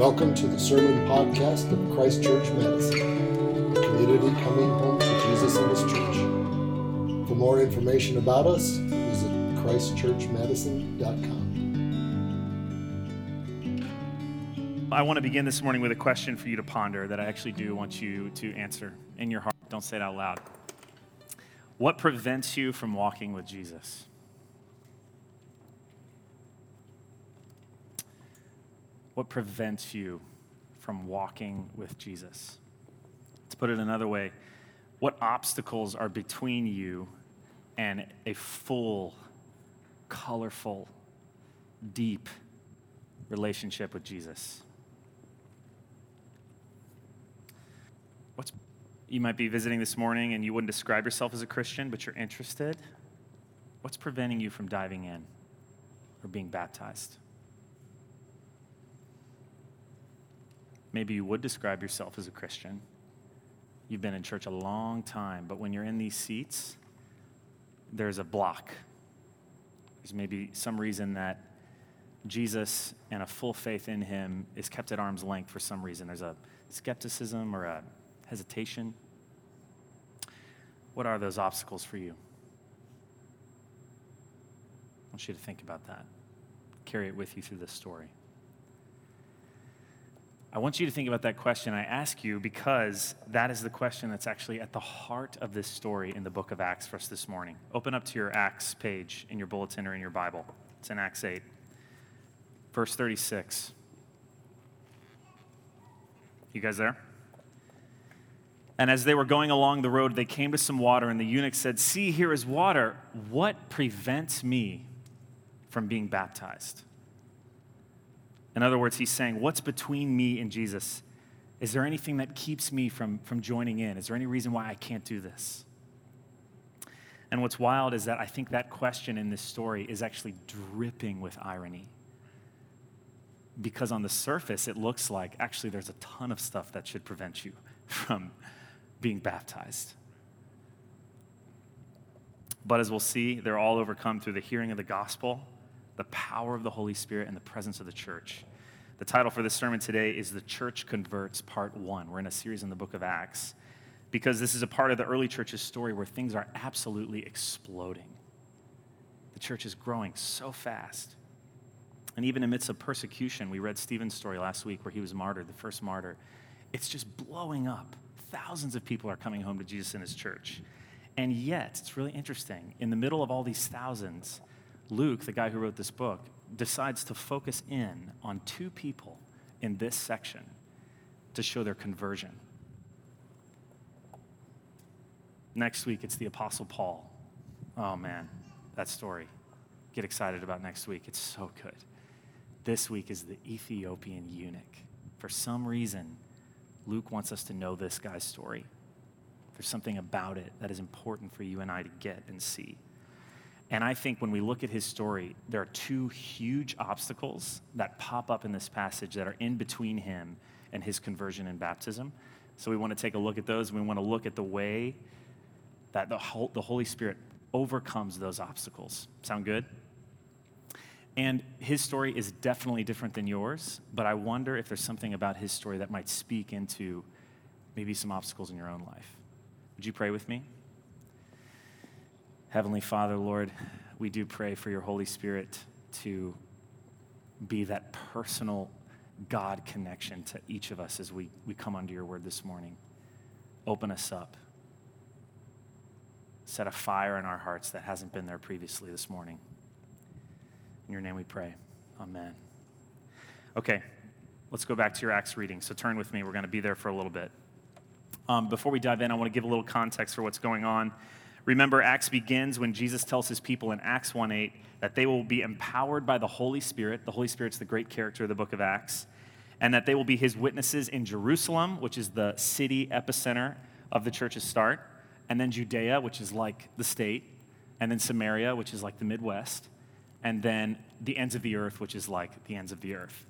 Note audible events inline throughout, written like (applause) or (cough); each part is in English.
Welcome to the Sermon Podcast of Christ Church Madison, a community coming home to Jesus and His church. For more information about us, visit ChristchurchMadison.com. I want to begin this morning with a question for you to ponder that I actually do want you to answer in your heart. Don't say it out loud. What prevents you from walking with Jesus? What prevents you from walking with Jesus? To put it another way, what obstacles are between you and a full, colorful, deep relationship with Jesus? What's, you might be visiting this morning and you wouldn't describe yourself as a Christian, but you're interested. What's preventing you from diving in or being baptized? Maybe you would describe yourself as a Christian. You've been in church a long time, but when you're in these seats, there's a block. There's maybe some reason that Jesus and a full faith in him is kept at arm's length for some reason. There's a skepticism or a hesitation. What are those obstacles for you? I want you to think about that. Carry it with you through this story. I want you to think about that question I ask you because that is the question that's actually at the heart of this story in the book of Acts for us this morning. Open up to your Acts page in your bulletin or in your Bible. It's in Acts 8, verse 36. You guys there? And as they were going along the road, they came to some water, and the eunuch said, See, here is water. What prevents me from being baptized? In other words, he's saying, What's between me and Jesus? Is there anything that keeps me from, from joining in? Is there any reason why I can't do this? And what's wild is that I think that question in this story is actually dripping with irony. Because on the surface, it looks like actually there's a ton of stuff that should prevent you (laughs) from being baptized. But as we'll see, they're all overcome through the hearing of the gospel the power of the Holy Spirit and the presence of the church. The title for this sermon today is The Church Converts Part 1. We're in a series in the book of Acts because this is a part of the early church's story where things are absolutely exploding. The church is growing so fast. And even amidst of persecution, we read Stephen's story last week where he was martyred, the first martyr. It's just blowing up. Thousands of people are coming home to Jesus in his church. And yet, it's really interesting. In the middle of all these thousands, Luke, the guy who wrote this book, decides to focus in on two people in this section to show their conversion. Next week, it's the Apostle Paul. Oh man, that story. Get excited about next week. It's so good. This week is the Ethiopian eunuch. For some reason, Luke wants us to know this guy's story. There's something about it that is important for you and I to get and see. And I think when we look at his story, there are two huge obstacles that pop up in this passage that are in between him and his conversion and baptism. So we want to take a look at those, we want to look at the way that the, Holy Spirit overcomes those obstacles. Sound good? And his story is definitely different than yours, but I wonder if there's something about his story that might speak into maybe some obstacles in your own life. Would you pray with me? Heavenly Father, Lord, we do pray for your Holy Spirit to be that personal God connection to each of us as we, we come under your word this morning. Open us up. Set a fire in our hearts that hasn't been there previously this morning. In your name we pray. Amen. Okay, let's go back to your Acts reading. So turn with me. We're going to be there for a little bit. Um, before we dive in, I want to give a little context for what's going on. Remember, Acts begins when Jesus tells his people in Acts 1 8 that they will be empowered by the Holy Spirit. The Holy Spirit's the great character of the book of Acts. And that they will be his witnesses in Jerusalem, which is the city epicenter of the church's start, and then Judea, which is like the state, and then Samaria, which is like the Midwest, and then the ends of the earth, which is like the ends of the earth.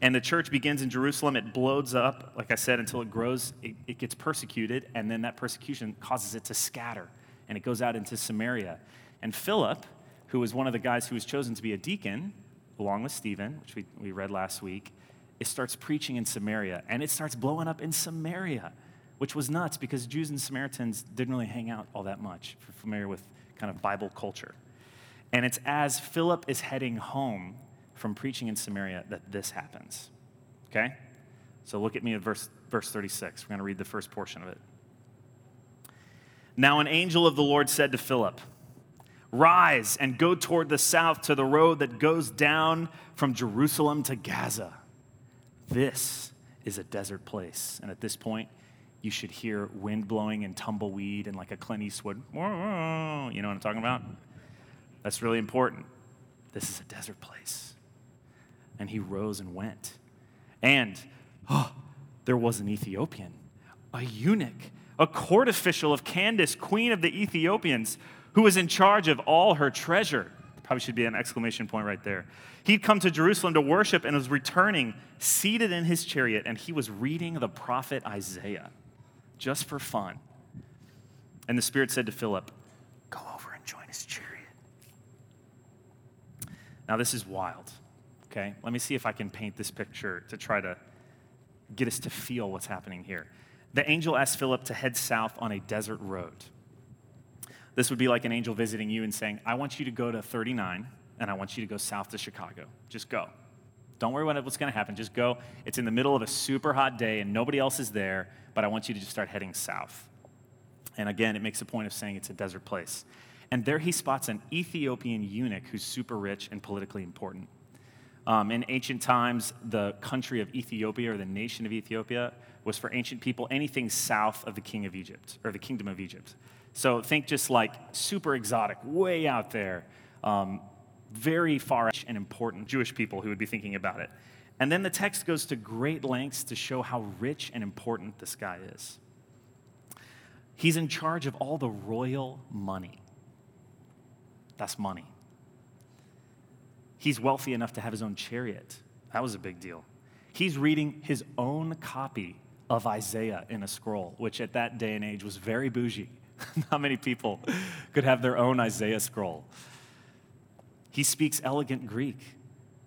And the church begins in Jerusalem. It blows up, like I said, until it grows. It, it, gets persecuted, and then that persecution causes it to scatter, and it goes out into Samaria. And Philip, who was one of the guys who was chosen to be a deacon, along with Stephen, which we, we read last week, it starts preaching in Samaria, and it starts blowing up in Samaria, which was nuts because Jews and Samaritans didn't really hang out all that much, if you're familiar with kind of Bible culture. And it's as Philip is heading home from preaching in Samaria that this happens. Okay? So look at me at verse, verse 36. We're going to read the first portion of it. Now, an angel of the Lord said to Philip, Rise and go toward the south to the road that goes down from Jerusalem to Gaza. This is a desert place. And at this point, you should hear wind blowing and tumbleweed and like a Clint Eastwood. You know what I'm talking about? That's really important. This is a desert place. And he rose and went. And oh, there was an Ethiopian, a eunuch, a court official of Candace, queen of the Ethiopians who was in charge of all her treasure. Probably should be an exclamation point right there. He'd come to Jerusalem to worship and was returning seated in his chariot, and he was reading the prophet Isaiah just for fun. And the Spirit said to Philip, Go over and join his chariot. Now, this is wild, okay? Let me see if I can paint this picture to try to get us to feel what's happening here. The angel asked Philip to head south on a desert road. This would be like an angel visiting you and saying, I want you to go to 39 and I want you to go south to Chicago. Just go. Don't worry about what's going to happen. Just go. It's in the middle of a super hot day and nobody else is there, but I want you to just start heading south. And again, it makes a point of saying it's a desert place. And there he spots an Ethiopian eunuch who's super rich and politically important. Um, in ancient times, the country of Ethiopia or the nation of Ethiopia was for ancient people anything south of the king of Egypt or the kingdom of Egypt. So think just like super exotic, way out there, um, very far and important Jewish people who would be thinking about it. And then the text goes to great lengths to show how rich and important this guy is. He's in charge of all the royal money. That's money. He's wealthy enough to have his own chariot. That was a big deal. He's reading his own copy of Isaiah in a scroll, which at that day and age was very bougie. (laughs) Not many people could have their own Isaiah scroll. He speaks elegant Greek.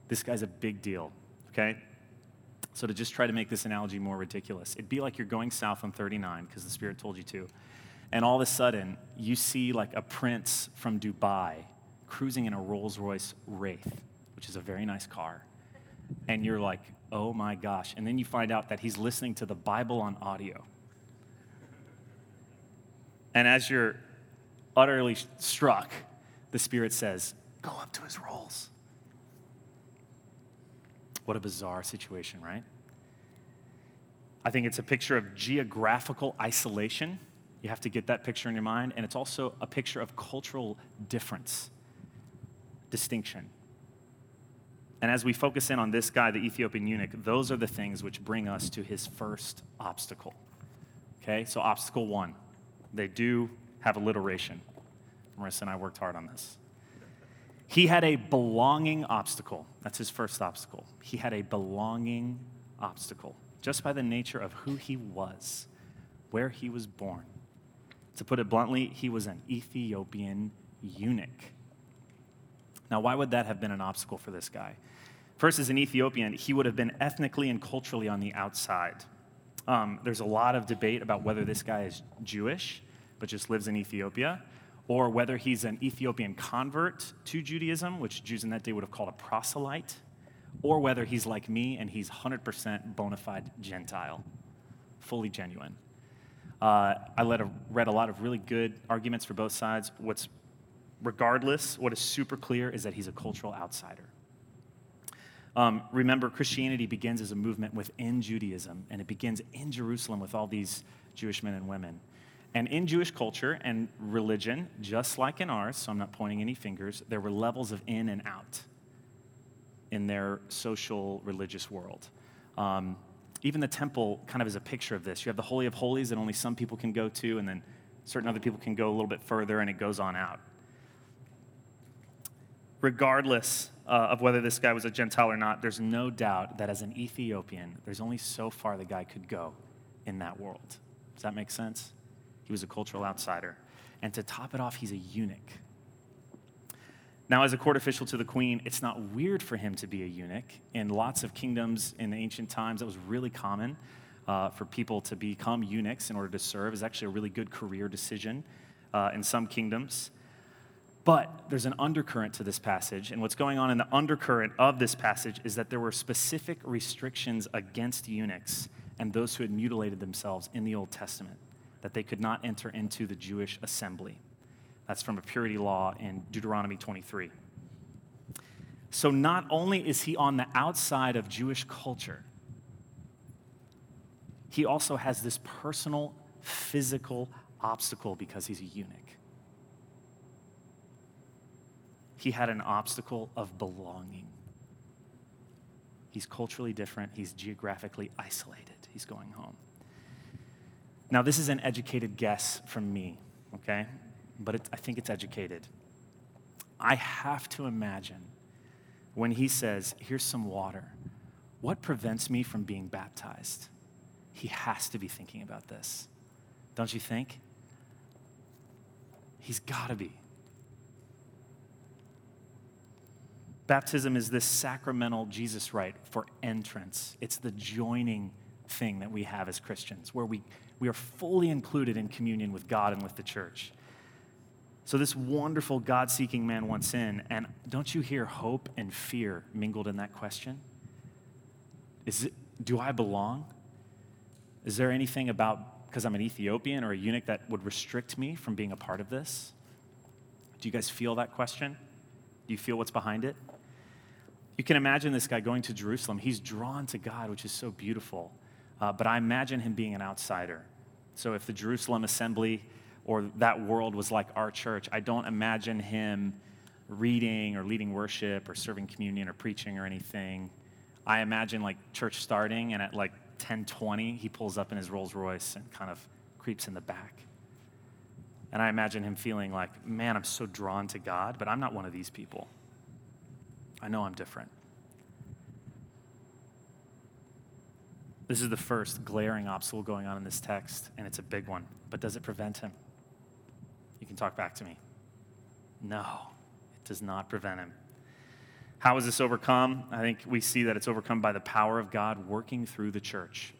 This guy's a big deal, okay? So, to just try to make this analogy more ridiculous, it'd be like you're going south on 39 because the Spirit told you to, and all of a sudden you see like a prince from Dubai cruising in a Rolls Royce Wraith, which is a very nice car, and you're like, oh my gosh. And then you find out that he's listening to the Bible on audio. And as you're utterly struck, the Spirit says, Go up to his rolls. What a bizarre situation, right? I think it's a picture of geographical isolation. You have to get that picture in your mind. And it's also a picture of cultural difference, distinction. And as we focus in on this guy, the Ethiopian eunuch, those are the things which bring us to his first obstacle. Okay, so obstacle one they do have alliteration. Marissa and I worked hard on this. He had a belonging obstacle. That's his first obstacle. He had a belonging obstacle, just by the nature of who he was, where he was born. To put it bluntly, he was an Ethiopian eunuch. Now, why would that have been an obstacle for this guy? First, as an Ethiopian, he would have been ethnically and culturally on the outside. Um, there's a lot of debate about whether this guy is Jewish, but just lives in Ethiopia, or whether he's an Ethiopian convert to Judaism, which Jews in that day would have called a proselyte, or whether he's like me and he's 100% bona fide Gentile, fully genuine. Uh, read a lot of really good arguments for both sides. What's regardless, what is super clear is that he's a cultural outsider. Um, remember, Christianity begins as a movement within Judaism, and it begins in Jerusalem with all these Jewish men and women. And in Jewish culture and religion, just like in ours, so I'm not pointing any fingers, there were levels of in and out in their social religious world. Um, even the temple kind of is a picture of this. You have the Holy of Holies that only some people can go to, and then certain other people can go a little bit further, and it goes on out. Regardless uh, of whether this guy was a Gentile or not, there's no doubt that as an Ethiopian, there's only so far the guy could go in that world. Does that make sense? He was a cultural outsider. And to top it off, he's a eunuch. Now, as a court official to the queen, it's not weird for him to be a eunuch. In lots of kingdoms in ancient times, that was really common uh, for people to become eunuchs in order to serve. It's actually a really good career decision uh, in some kingdoms. But there's an undercurrent to this passage, and what's going on in the undercurrent of this passage is that there were specific restrictions against eunuchs and those who had mutilated themselves in the Old Testament, that they could not enter into the Jewish assembly. That's from a purity law in Deuteronomy 23. So not only is he on the outside of Jewish culture, he also has this personal, physical obstacle because he's a eunuch. He had an obstacle of belonging. He's culturally different, he's geographically isolated. He's going home. Now, this is an educated guess from me, okay? but it, I think it's educated. I have to imagine when he says, Here's some water, what prevents me from being baptized? He has to be thinking about this. Don't you think? He's got to be. Baptism is this sacramental Jesus rite for entrance. It's the joining thing that we have as Christians, where we, we are fully included in communion with God and with the church. So, this wonderful God seeking man wants in, and don't you hear hope and fear mingled in that question? Is it, do I belong? Is there anything about, because I'm an Ethiopian or a eunuch, that would restrict me from being a part of this? Do you guys feel that question? Do you feel what's behind it? You can imagine this guy going to Jerusalem. He's drawn to God, which is so beautiful. Uh, but I imagine him being an outsider. So if the Jerusalem assembly or that world was like our church, I don't imagine him reading or leading worship or serving communion or preaching or anything. I imagine like church starting and at like 10:20 he pulls up in his Rolls Royce and kind of creeps in the back. And I imagine him feeling like, "Man, I'm so drawn to God, but I'm not one of these people. I know I'm different." This is the first glaring obstacle going on in this text, and it's a big one. But does it prevent him? You can talk back to me. No, it does not prevent him. How is this overcome? I think we see that it's overcome by the power of God working through the church.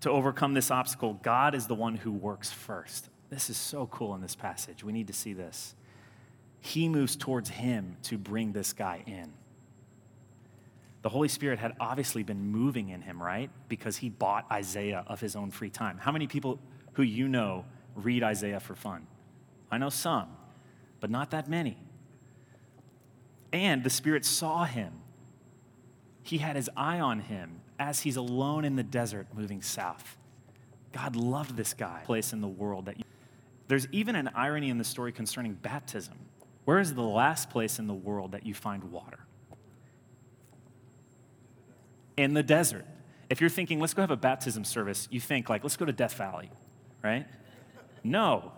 To overcome this obstacle, God is the one who works first. This is so cool in this passage. We need to see this. He moves towards him to bring this guy in. The Holy Spirit had obviously been moving in him, right? Because he bought Isaiah of his own free time. How many people who you know read Isaiah for fun. I know some, but not that many. And the Spirit saw him. He had his eye on him as he's alone in the desert moving south. God loved this guy. Place in the world that you, there's even an irony in the story concerning baptism. Where is the last place in the world that you find water? In the desert. If you're thinking, let's go have a baptism service, you think like, let's go to Death Valley, right? No.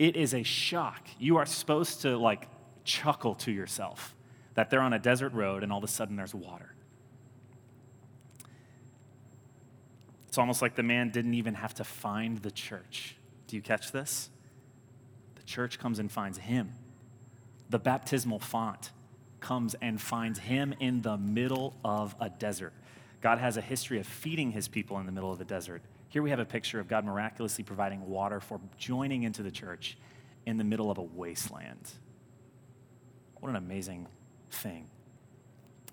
It is a shock. You are supposed to like chuckle to yourself that they're on a desert road and all of a sudden there's water. It's almost like the man didn't even have to find the church. Do you catch this? The church comes and finds him. The baptismal font comes and finds him in the middle of a desert. God has a history of feeding his people in the middle of the desert. Here we have a picture of God miraculously providing water for joining into the church in the middle of a wasteland. What an amazing thing.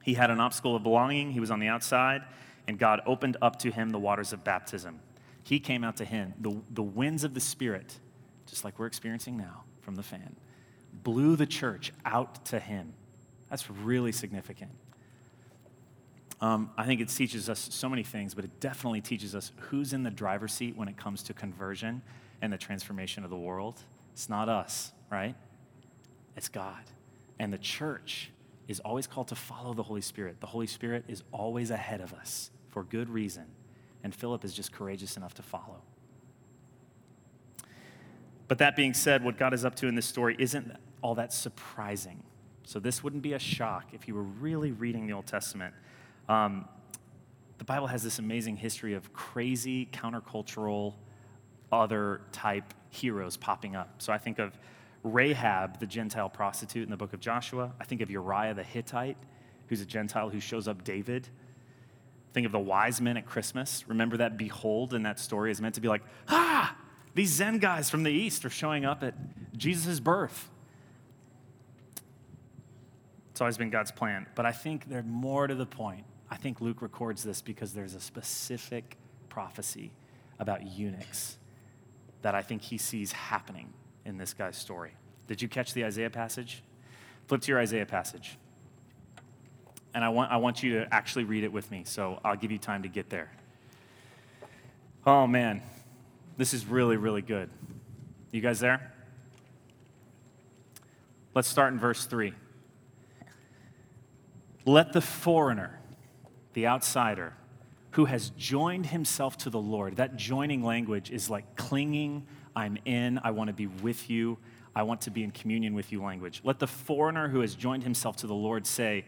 He had an obstacle of belonging, he was on the outside, and God opened up to him the waters of baptism. He came out to him. The, the winds of the Spirit, just like we're experiencing now from the fan, blew the church out to him. That's really significant. Um, I think it teaches us so many things, but it definitely teaches us who's in the driver's seat when it comes to conversion and the transformation of the world. It's not us, right? It's God. And the church is always called to follow the Holy Spirit. The Holy Spirit is always ahead of us for good reason. And Philip is just courageous enough to follow. But that being said, what God is up to in this story isn't all that surprising. So this wouldn't be a shock if you were really reading the Old Testament. Um, the Bible has this amazing history of crazy, countercultural, other type heroes popping up. So I think of Rahab, the Gentile prostitute in the book of Joshua. I think of Uriah the Hittite, who's a Gentile who shows up David. Think of the wise men at Christmas. Remember that behold in that story is meant to be like, ah, these Zen guys from the East are showing up at Jesus' birth. It's always been God's plan. But I think there's more to the point. I think Luke records this because there's a specific prophecy about eunuchs that I think he sees happening in this guy's story. Did you catch the Isaiah passage? Flip to your Isaiah passage. And I want, I want you to actually read it with me, so I'll give you time to get there. Oh, man. This is really, really good. You guys there? Let's start in verse 3. Let the foreigner, the outsider, who has joined himself to the Lord, that joining language is like clinging, I'm in, I want to be with you, I want to be in communion with you language. Let the foreigner who has joined himself to the Lord say,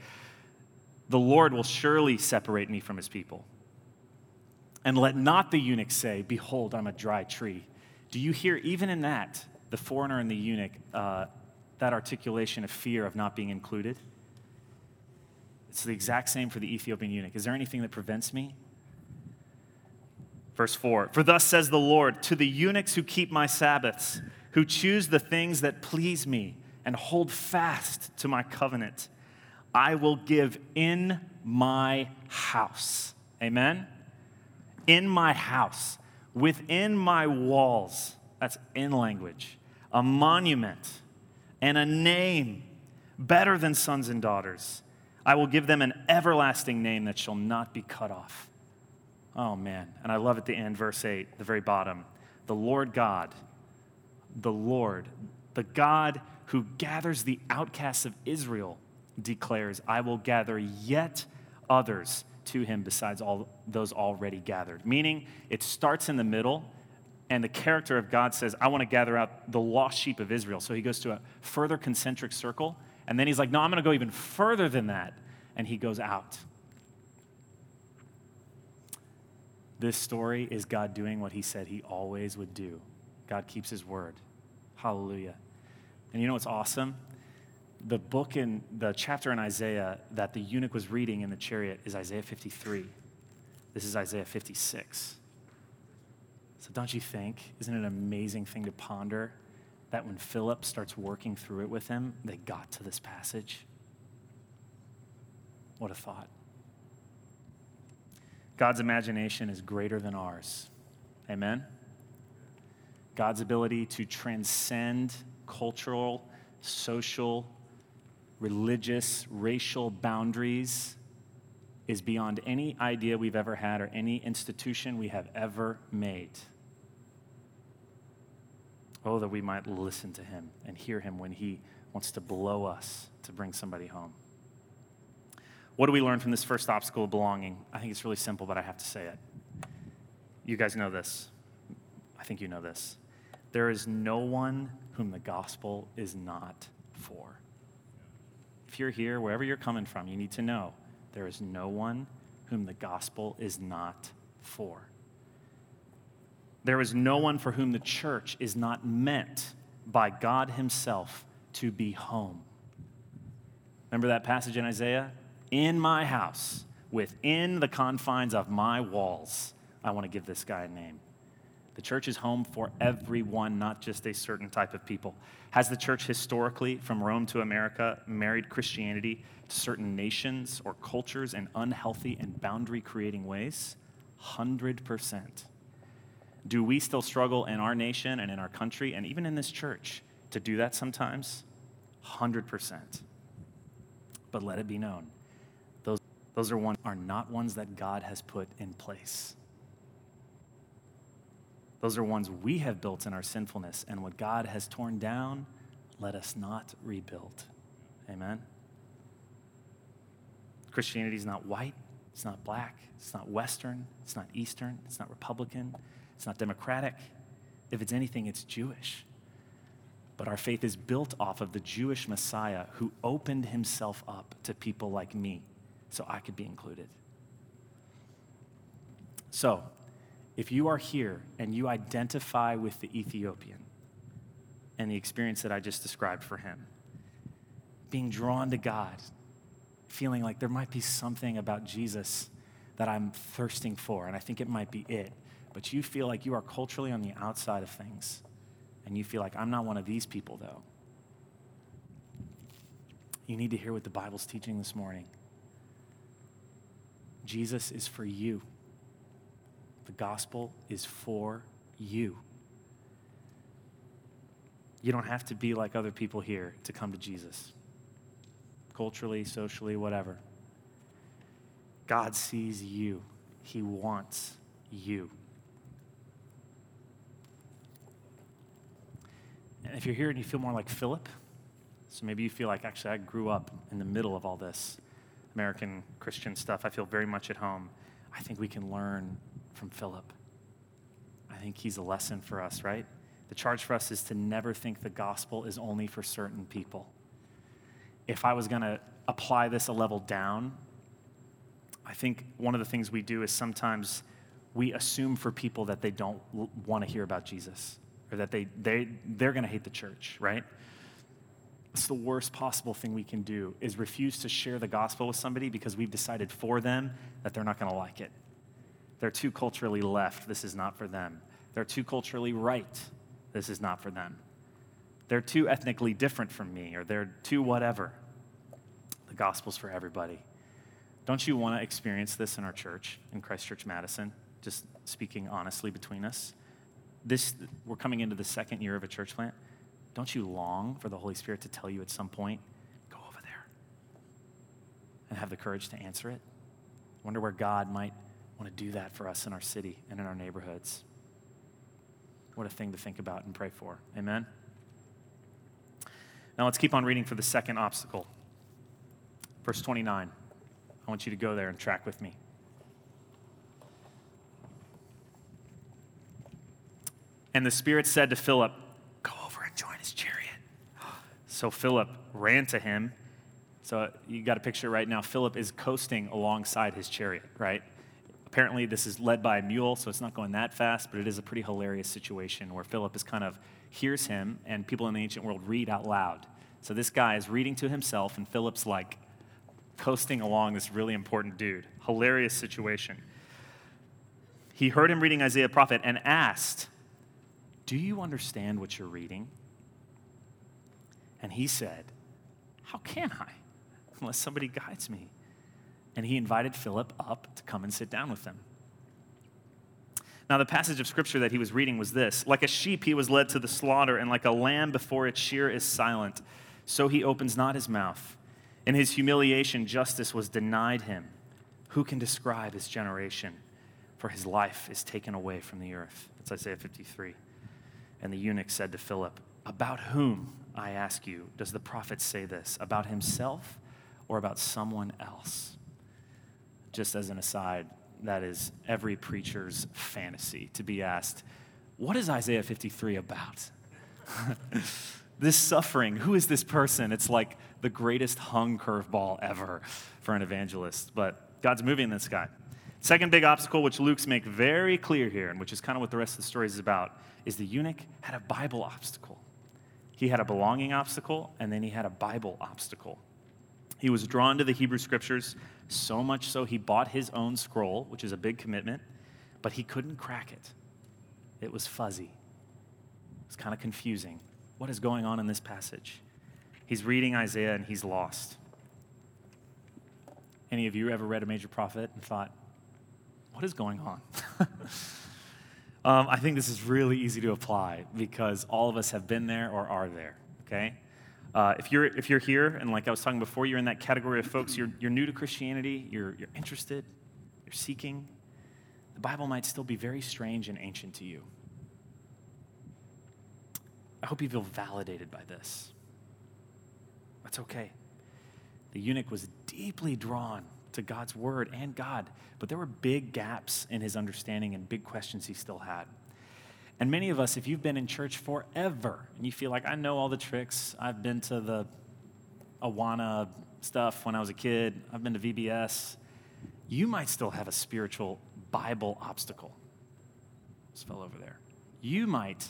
The Lord will surely separate me from his people. And let not the eunuch say, Behold, I'm a dry tree. Do you hear, even in that, the foreigner and the eunuch, uh, that articulation of fear of not being included? It's the exact same for the Ethiopian eunuch. Is there anything that prevents me? Verse 4 For thus says the Lord to the eunuchs who keep my Sabbaths, who choose the things that please me and hold fast to my covenant, I will give in my house. Amen? in my house, within my walls, that's in language, a monument and a name better than sons and daughters. I will give them an everlasting name that shall not be cut off. Oh man. And I love at the end, verse 8, the very bottom. The Lord God, the Lord, the God who gathers the outcasts of Israel, declares, I will gather yet others to him besides all those already gathered. Meaning, it starts in the middle, and the character of God says, I want to gather out the lost sheep of Israel. So he goes to a further concentric circle, and then he's like, No, I'm going to go even further than that. And he goes out. This story is God doing what he said he always would do. God keeps his word. Hallelujah. And you know what's awesome? the book in the chapter in Isaiah that the eunuch was reading in the chariot is Isaiah 53. This is Isaiah 56. So, don't you think? Isn't it an amazing thing to ponder that when Philip starts working through it with him, they got to this passage? What a thought. God's imagination is greater than ours. Amen? God's ability to transcend cultural, social, religious, racial boundaries is beyond any idea we've ever had or any institution we have ever made. Oh, that we might listen to him and hear him when he wants to blow us to bring somebody home. What do we learn from this first obstacle of belonging? I think it's really simple, but I have to say it. You guys know this. I think you know this. There is no one whom the gospel is not for if you're here, wherever you're coming from, you need to know there is no one whom the gospel is not for. There is no one for whom the church is not meant by God Himself to be home. Remember that passage in Isaiah? In my house, within the confines of my walls, I want to give this guy a name. The church is home for everyone, not just a certain type of people. Has the church historically, from Rome to America, married Christianity to certain nations or cultures in unhealthy and boundary creating ways? 100%. Do we still struggle in our nation and in our country and even in this church to do that sometimes? 100%. But let it be known, those, those are, one, are not ones that God has put in place. Those are ones we have built in our sinfulness, and what God has torn down, let us not rebuild. Amen? Christianity is not white, it's not black, it's not Western, it's not Eastern, it's not Republican, it's not Democratic. If it's anything, it's Jewish. But our faith is built off of the Jewish Messiah who opened himself up to people like me so I could be included. So, if you are here and you identify with the Ethiopian, and the experience that I just described for him. Being drawn to God, feeling like there might be something about Jesus that I'm thirsting for, and I think it might be it. But you feel like you are culturally on the outside of things, and you feel like I'm not one of these people, though. You need to hear what the Bible's teaching this morning. Jesus is for you. The gospel is for you. You don't have to be like other people here to come to Jesus, culturally, socially, whatever. God sees you, He wants you. And if you're here and you feel more like Philip, so maybe you feel like, actually, I grew up in the middle of all this American Christian stuff. I feel very much at home. I think we can learn from Philip. I think he's a lesson for us, right? The charge for us is to never think the gospel is only for certain people. If I was going to apply this a level down, I think one of the things we do is sometimes we assume for people that they don't want to hear about Jesus or that they, they, they're going to hate the church, right? It's the worst possible thing we can do is refuse to share the gospel with somebody because we've decided for them that they're not going to like it. They're too culturally left. This is not for them. They're too culturally right. This is not for them. They're too ethnically different from me, or they're too whatever. The gospel's for everybody. Don't you want to experience this in our church, in Christ Church Madison? Just speaking honestly between us. This, we're coming into the second year of a church plant. Don't you long for the Holy Spirit to tell you at some point, go over there and have the courage to answer it? Wonder where God might want to do that for us in our city and in our neighborhoods. What a thing to think about and pray for. Amen? Now let's keep on reading for the second obstacle. Verse 29. I want you to go there and track with me. And the Spirit said to Philip, Go over and join his chariot. So Philip ran to him. So you got a picture right now. Philip is coasting alongside his chariot, right? Apparently, this is led by a mule, so it's not going that fast, but it is a pretty hilarious situation where Philip is kind of hears him, and people in the ancient world read out loud. So this guy is reading to himself, and Philip's like, coasting along this really important dude. Hilarious situation. He heard him reading Isaiah prophet and asked, Do you understand what you're reading? And he said, How can I, unless somebody guides me? And he invited Philip up to come and sit down with them. Now, the passage of scripture that he was reading was this Like a sheep, he was led to the slaughter, and like a lamb before its shear is silent, so he opens not his mouth. In his humiliation, justice was denied him. Who can describe his generation? For his life is taken away from the earth. That's Isaiah 53. And the eunuch said to Philip, About whom, I ask you, does the prophet say this? About himself or about someone else? Just as an aside, that is every preacher's fantasy to be asked, What is Isaiah 53 about? (laughs) this suffering, who is this person? It's like the greatest hung curveball ever for an evangelist. But God's moving this guy. Second big obstacle, which Luke's make very clear here, and which is kind of what the rest of the story is about, is the eunuch had a Bible obstacle. He had a belonging obstacle, and then he had a Bible obstacle. He was drawn to the Hebrew scriptures so much so he bought his own scroll, which is a big commitment, but he couldn't crack it. It was fuzzy. It was kind of confusing. What is going on in this passage? He's reading Isaiah and he's lost. Any of you ever read a major prophet and thought, what is going on? (laughs) um, I think this is really easy to apply because all of us have been there or are there, okay? Uh, if, you're, if you're here, and like I was talking before, you're in that category of folks, you're, you're new to Christianity, you're, you're interested, you're seeking, the Bible might still be very strange and ancient to you. I hope you feel validated by this. That's okay. The eunuch was deeply drawn to God's word and God, but there were big gaps in his understanding and big questions he still had. And many of us, if you've been in church forever and you feel like, I know all the tricks, I've been to the Awana stuff when I was a kid, I've been to VBS, you might still have a spiritual Bible obstacle. This over there. You might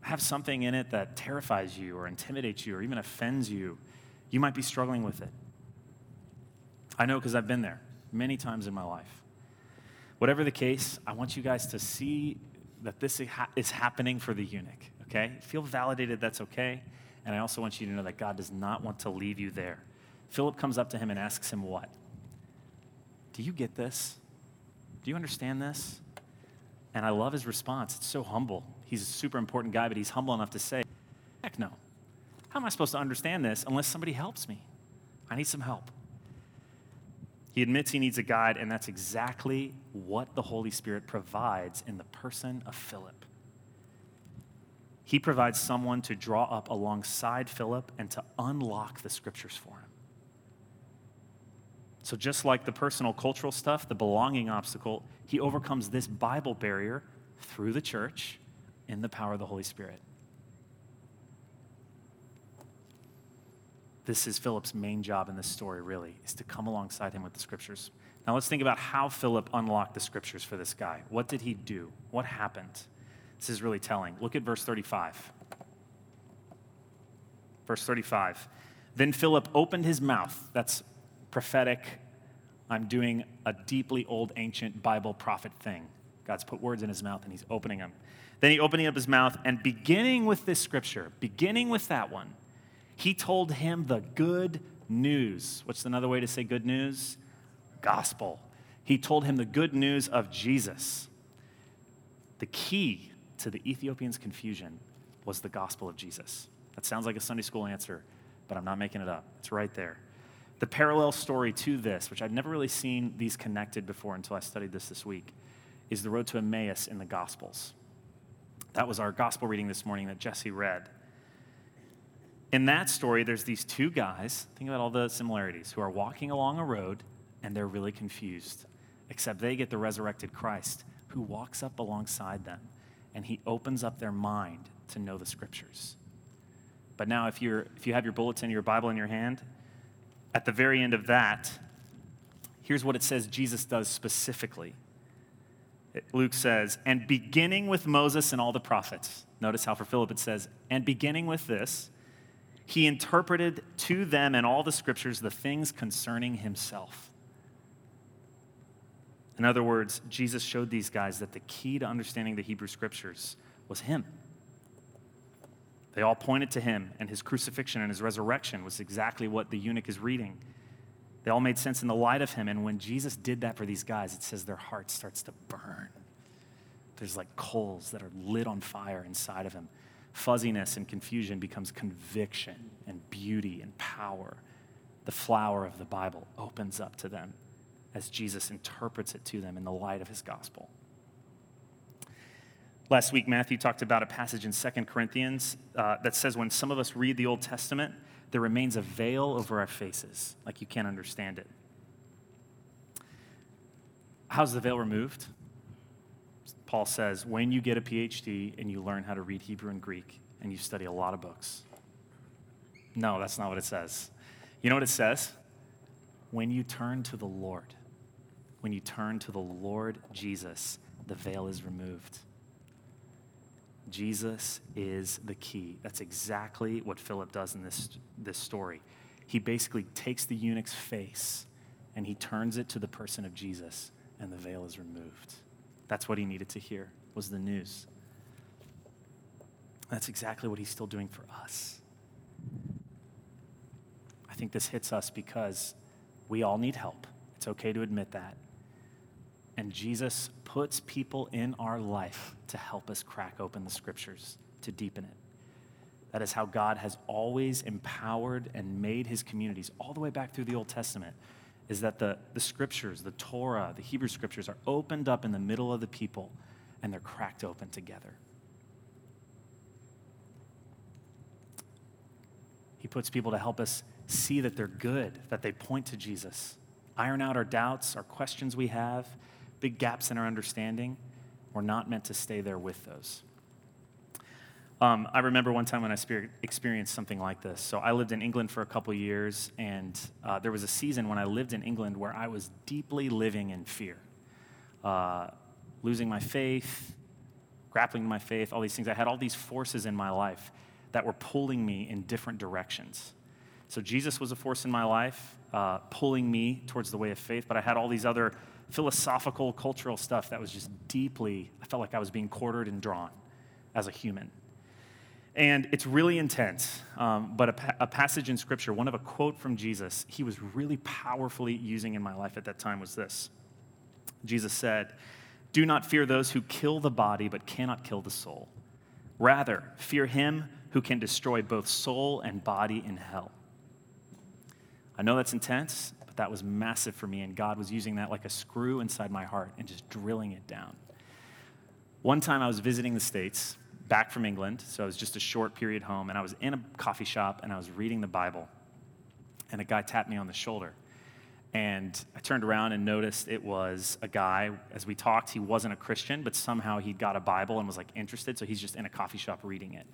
have something in it that terrifies you or intimidates you or even offends you, you might be struggling with it. I know because I've been there many times in my life. Whatever the case, I want you guys to see that this is happening for the eunuch, okay? Feel validated, that's okay. And I also want you to know that God does not want to leave you there. Philip comes up to him and asks him, What? Do you get this? Do you understand this? And I love his response. It's so humble. He's a super important guy, but he's humble enough to say, Heck no. How am I supposed to understand this unless somebody helps me? I need some help. He admits he needs a guide, and that's exactly what the Holy Spirit provides in the person of Philip. He provides someone to draw up alongside Philip and to unlock the scriptures for him. So, just like the personal cultural stuff, the belonging obstacle, he overcomes this Bible barrier through the church in the power of the Holy Spirit. This is Philip's main job in this story, really, is to come alongside him with the scriptures. Now, let's think about how Philip unlocked the scriptures for this guy. What did he do? What happened? This is really telling. Look at verse 35. Verse 35. Then Philip opened his mouth. That's prophetic. I'm doing a deeply old, ancient Bible prophet thing. God's put words in his mouth and he's opening them. Then he opening up his mouth and beginning with this scripture, beginning with that one, he told him the good news. What's another way to say good news? Gospel. He told him the good news of Jesus. The key to the Ethiopian's confusion was the gospel of Jesus. That sounds like a Sunday school answer, but I'm not making it up. It's right there. The parallel story to this, which I've never really seen these connected before until I studied this this week, is the road to Emmaus in the Gospels. That was our gospel reading this morning that Jesse read. In that story, there's these two guys, think about all the similarities, who are walking along a road and they're really confused, except they get the resurrected Christ who walks up alongside them and he opens up their mind to know the scriptures. But now, if, you're, if you have your bulletin, your Bible in your hand, at the very end of that, here's what it says Jesus does specifically. Luke says, and beginning with Moses and all the prophets. Notice how for Philip it says, and beginning with this, he interpreted to them in all the scriptures the things concerning himself. In other words, Jesus showed these guys that the key to understanding the Hebrew scriptures was him. They all pointed to him, and his crucifixion and his resurrection was exactly what the eunuch is reading. They all made sense in the light of him. And when Jesus did that for these guys, it says their heart starts to burn. There's like coals that are lit on fire inside of him. Fuzziness and confusion becomes conviction and beauty and power. The flower of the Bible opens up to them as Jesus interprets it to them in the light of his gospel. Last week, Matthew talked about a passage in 2 Corinthians uh, that says when some of us read the Old Testament, there remains a veil over our faces, like you can't understand it. How's the veil removed? Paul says, when you get a PhD and you learn how to read Hebrew and Greek and you study a lot of books. No, that's not what it says. You know what it says? When you turn to the Lord, when you turn to the Lord Jesus, the veil is removed. Jesus is the key. That's exactly what Philip does in this, this story. He basically takes the eunuch's face and he turns it to the person of Jesus, and the veil is removed. That's what he needed to hear, was the news. That's exactly what he's still doing for us. I think this hits us because we all need help. It's okay to admit that. And Jesus puts people in our life to help us crack open the scriptures, to deepen it. That is how God has always empowered and made his communities, all the way back through the Old Testament, is that the, the scriptures, the Torah, the Hebrew scriptures, are opened up in the middle of the people and they're cracked open together. He puts people to help us see that they're good, that they point to Jesus, iron out our doubts, our questions we have, big gaps in our understanding. We're not meant to stay there with those. Um, I remember one time when I experienced something like this. So I lived in England for a couple years, and uh, there was a season when I lived in England where I was deeply living in fear, uh, losing my faith, grappling with my faith, all these things. I had all these forces in my life that were pulling me in different directions. So Jesus was a force in my life, uh, pulling me towards the way of faith, but I had all these other philosophical, cultural stuff that was just deeply, I felt like I was being quartered and drawn as a human. And it's really intense, um, but a, pa- a passage in Scripture, one of a quote from Jesus, he was really powerfully using in my life at that time was this. Jesus said, Do not fear those who kill the body but cannot kill the soul. Rather, fear him who can destroy both soul and body in hell. I know that's intense, but that was massive for me, and God was using that like a screw inside my heart and just drilling it down. One time I was visiting the States, back from England, so it was just a short period home, and I was in a coffee shop and I was reading the Bible, and a guy tapped me on the shoulder. And I turned around and noticed it was a guy. As we talked, he wasn't a Christian, but somehow he'd got a Bible and was like interested, so he's just in a coffee shop reading it.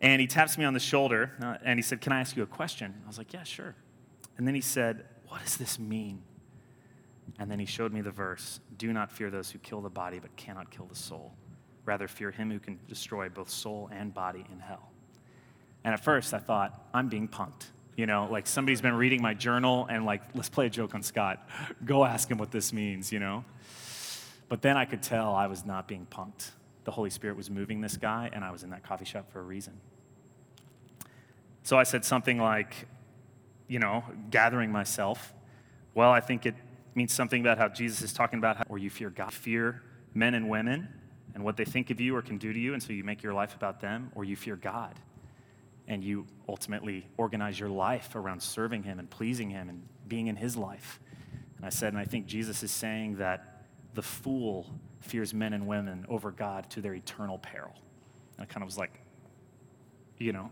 And he taps me on the shoulder uh, and he said, Can I ask you a question? I was like, Yeah, sure. And then he said, What does this mean? And then he showed me the verse Do not fear those who kill the body but cannot kill the soul. Rather, fear him who can destroy both soul and body in hell. And at first, I thought, I'm being punked. You know, like somebody's been reading my journal and, like, let's play a joke on Scott. Go ask him what this means, you know? But then I could tell I was not being punked. The Holy Spirit was moving this guy, and I was in that coffee shop for a reason. So I said something like, you know, gathering myself. Well, I think it means something about how Jesus is talking about how, or you fear God, fear men and women and what they think of you or can do to you, and so you make your life about them, or you fear God and you ultimately organize your life around serving Him and pleasing Him and being in His life. And I said, and I think Jesus is saying that the fool fears men and women over God to their eternal peril. And I kind of was like, you know.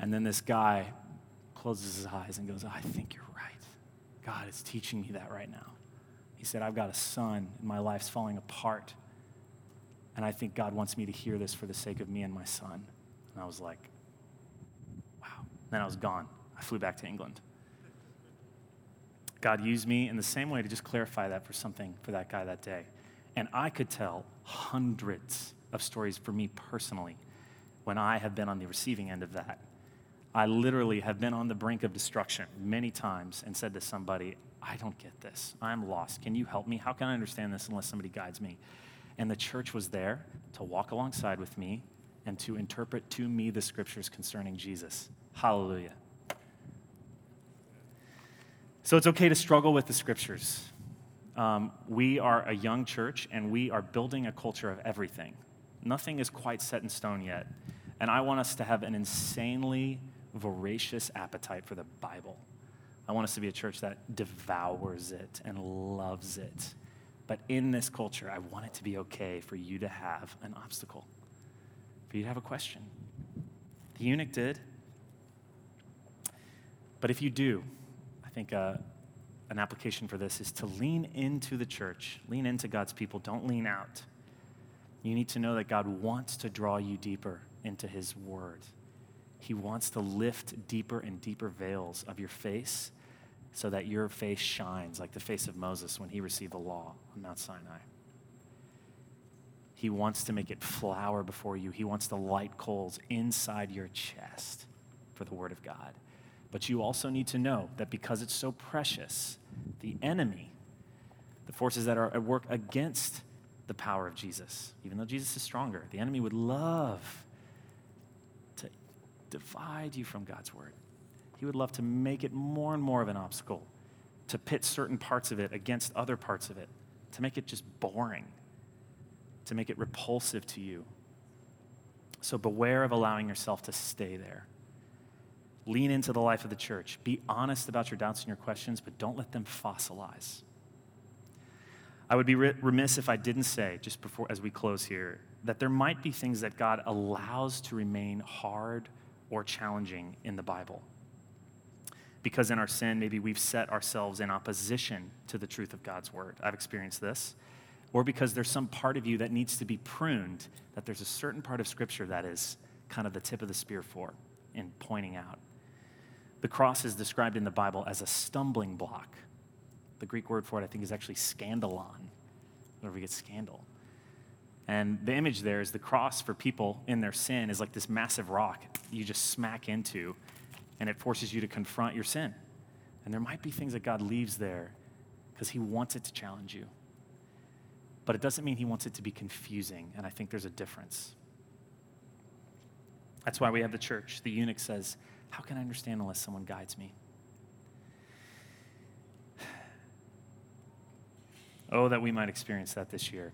And then this guy closes his eyes and goes, I think you're right. God is teaching me that right now. He said, I've got a son, and my life's falling apart. And I think God wants me to hear this for the sake of me and my son. And I was like, wow. Then I was gone. I flew back to England. God used me in the same way to just clarify that for something for that guy that day. And I could tell hundreds of stories for me personally when I have been on the receiving end of that. I literally have been on the brink of destruction many times and said to somebody, I don't get this. I'm lost. Can you help me? How can I understand this unless somebody guides me? And the church was there to walk alongside with me and to interpret to me the scriptures concerning Jesus. Hallelujah. So it's okay to struggle with the scriptures. Um, we are a young church and we are building a culture of everything. Nothing is quite set in stone yet. And I want us to have an insanely voracious appetite for the Bible. I want us to be a church that devours it and loves it. But in this culture, I want it to be okay for you to have an obstacle, for you to have a question. The eunuch did. But if you do, I think uh, an application for this is to lean into the church, lean into God's people, don't lean out. You need to know that God wants to draw you deeper into His Word. He wants to lift deeper and deeper veils of your face so that your face shines like the face of Moses when he received the law on Mount Sinai. He wants to make it flower before you. He wants to light coals inside your chest for the Word of God. But you also need to know that because it's so precious, the enemy, the forces that are at work against the power of Jesus, even though Jesus is stronger, the enemy would love to divide you from God's Word. He would love to make it more and more of an obstacle, to pit certain parts of it against other parts of it, to make it just boring, to make it repulsive to you. So beware of allowing yourself to stay there. Lean into the life of the church. Be honest about your doubts and your questions, but don't let them fossilize. I would be remiss if I didn't say, just before as we close here, that there might be things that God allows to remain hard or challenging in the Bible. Because in our sin, maybe we've set ourselves in opposition to the truth of God's word. I've experienced this. Or because there's some part of you that needs to be pruned, that there's a certain part of Scripture that is kind of the tip of the spear for in pointing out. The cross is described in the Bible as a stumbling block. The Greek word for it, I think, is actually scandalon, whenever we get scandal. And the image there is the cross for people in their sin is like this massive rock you just smack into, and it forces you to confront your sin. And there might be things that God leaves there because He wants it to challenge you. But it doesn't mean He wants it to be confusing, and I think there's a difference. That's why we have the church. The eunuch says, How can I understand unless someone guides me? (sighs) Oh, that we might experience that this year.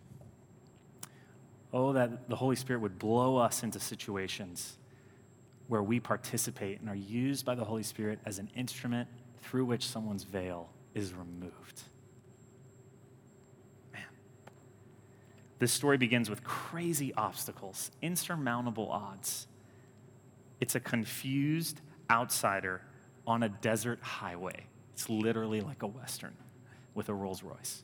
Oh, that the Holy Spirit would blow us into situations where we participate and are used by the Holy Spirit as an instrument through which someone's veil is removed. Man. This story begins with crazy obstacles, insurmountable odds. It's a confused outsider on a desert highway. It's literally like a Western with a Rolls Royce.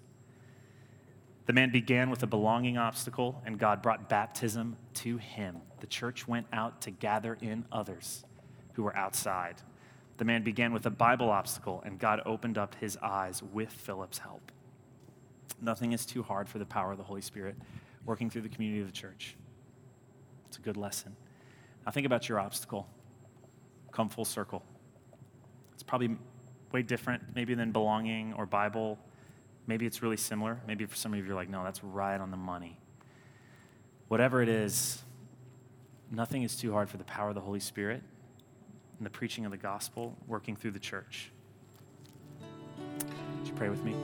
The man began with a belonging obstacle, and God brought baptism to him. The church went out to gather in others who were outside. The man began with a Bible obstacle, and God opened up his eyes with Philip's help. Nothing is too hard for the power of the Holy Spirit working through the community of the church. It's a good lesson. Now, think about your obstacle. Come full circle. It's probably way different, maybe, than belonging or Bible Maybe it's really similar. Maybe for some of you, you're like, no, that's right on the money. Whatever it is, nothing is too hard for the power of the Holy Spirit and the preaching of the gospel working through the church. Would you pray with me?